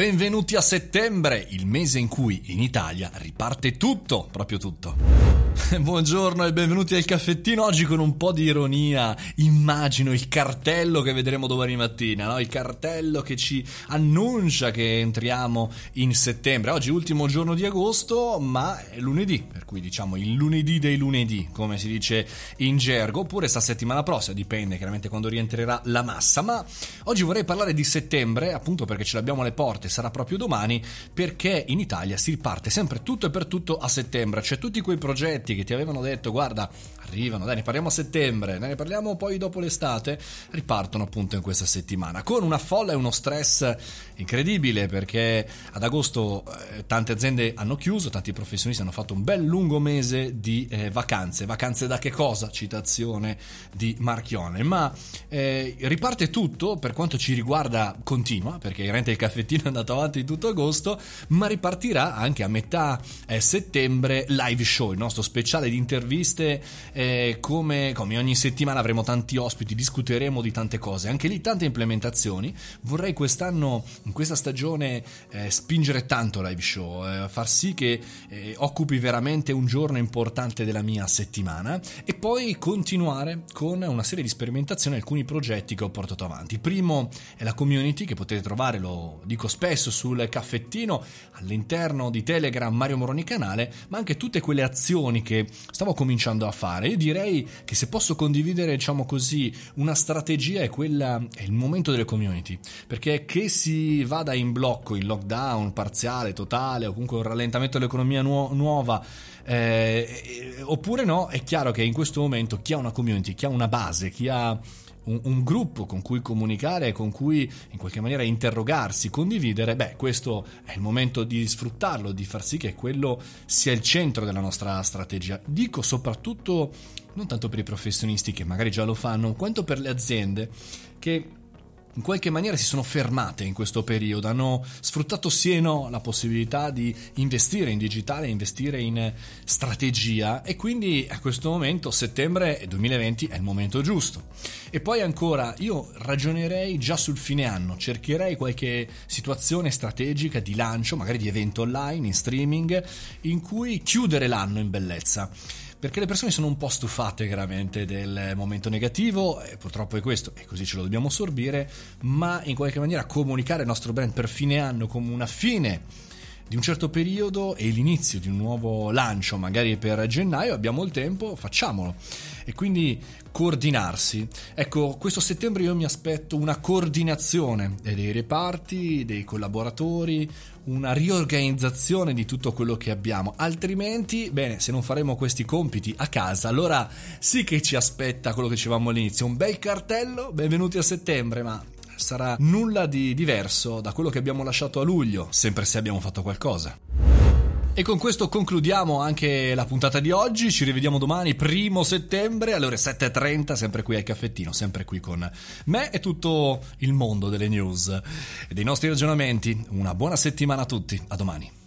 Benvenuti a settembre, il mese in cui in Italia riparte tutto, proprio tutto. Buongiorno e benvenuti al caffettino. Oggi con un po' di ironia, immagino il cartello che vedremo domani mattina, no? il cartello che ci annuncia che entriamo in settembre. Oggi ultimo giorno di agosto, ma è lunedì, per cui diciamo il lunedì dei lunedì, come si dice in gergo, oppure sta settimana prossima, dipende chiaramente quando rientrerà la massa. Ma oggi vorrei parlare di settembre, appunto perché ce l'abbiamo alle porte, sarà proprio domani, perché in Italia si riparte sempre tutto e per tutto a settembre. C'è tutti quei progetti che ti avevano detto guarda arrivano, dai ne parliamo a settembre, ne parliamo poi dopo l'estate, ripartono appunto in questa settimana con una folla e uno stress incredibile perché ad agosto eh, tante aziende hanno chiuso, tanti professionisti hanno fatto un bel lungo mese di eh, vacanze, vacanze da che cosa? Citazione di Marchione, ma eh, riparte tutto per quanto ci riguarda continua perché il caffettino è andato avanti tutto agosto, ma ripartirà anche a metà eh, settembre live show, il nostro speciale di interviste eh, come, come, ogni settimana avremo tanti ospiti, discuteremo di tante cose, anche lì tante implementazioni. Vorrei quest'anno, in questa stagione, eh, spingere tanto live show, eh, far sì che eh, occupi veramente un giorno importante della mia settimana e poi continuare con una serie di sperimentazioni, alcuni progetti che ho portato avanti. Primo è la community che potete trovare, lo dico spesso, sul caffettino all'interno di Telegram Mario Moroni canale, ma anche tutte quelle azioni che stavo cominciando a fare io direi che se posso condividere, diciamo così, una strategia è quella, è il momento delle community, perché che si vada in blocco, in lockdown parziale, totale, o comunque un rallentamento dell'economia nu- nuova, eh, oppure no, è chiaro che in questo momento chi ha una community, chi ha una base, chi ha un, un, gruppo con cui comunicare, con cui in qualche maniera interrogarsi, condividere, beh, questo è il momento di sfruttarlo, di far sì che quello sia il centro della nostra strategia. Dico soprattutto non tanto per i professionisti che magari già lo fanno, quanto per le aziende che in qualche maniera si sono fermate in questo periodo, hanno sfruttato sì e no la possibilità di investire in digitale, investire in strategia e quindi a questo momento settembre 2020 è il momento giusto. E poi ancora io ragionerei già sul fine anno, cercherei qualche situazione strategica di lancio, magari di evento online, in streaming, in cui chiudere l'anno in bellezza perché le persone sono un po' stufate chiaramente del momento negativo e purtroppo è questo e così ce lo dobbiamo sorbire, ma in qualche maniera comunicare il nostro brand per fine anno come una fine di un certo periodo e l'inizio di un nuovo lancio, magari per gennaio, abbiamo il tempo, facciamolo. E quindi coordinarsi. Ecco, questo settembre io mi aspetto una coordinazione dei reparti, dei collaboratori, una riorganizzazione di tutto quello che abbiamo. Altrimenti, bene, se non faremo questi compiti a casa, allora sì che ci aspetta quello che dicevamo all'inizio, un bel cartello, benvenuti a settembre, ma sarà nulla di diverso da quello che abbiamo lasciato a luglio, sempre se abbiamo fatto qualcosa. E con questo concludiamo anche la puntata di oggi. Ci rivediamo domani, primo settembre, alle ore 7.30, sempre qui al caffettino, sempre qui con me e tutto il mondo delle news e dei nostri ragionamenti. Una buona settimana a tutti, a domani.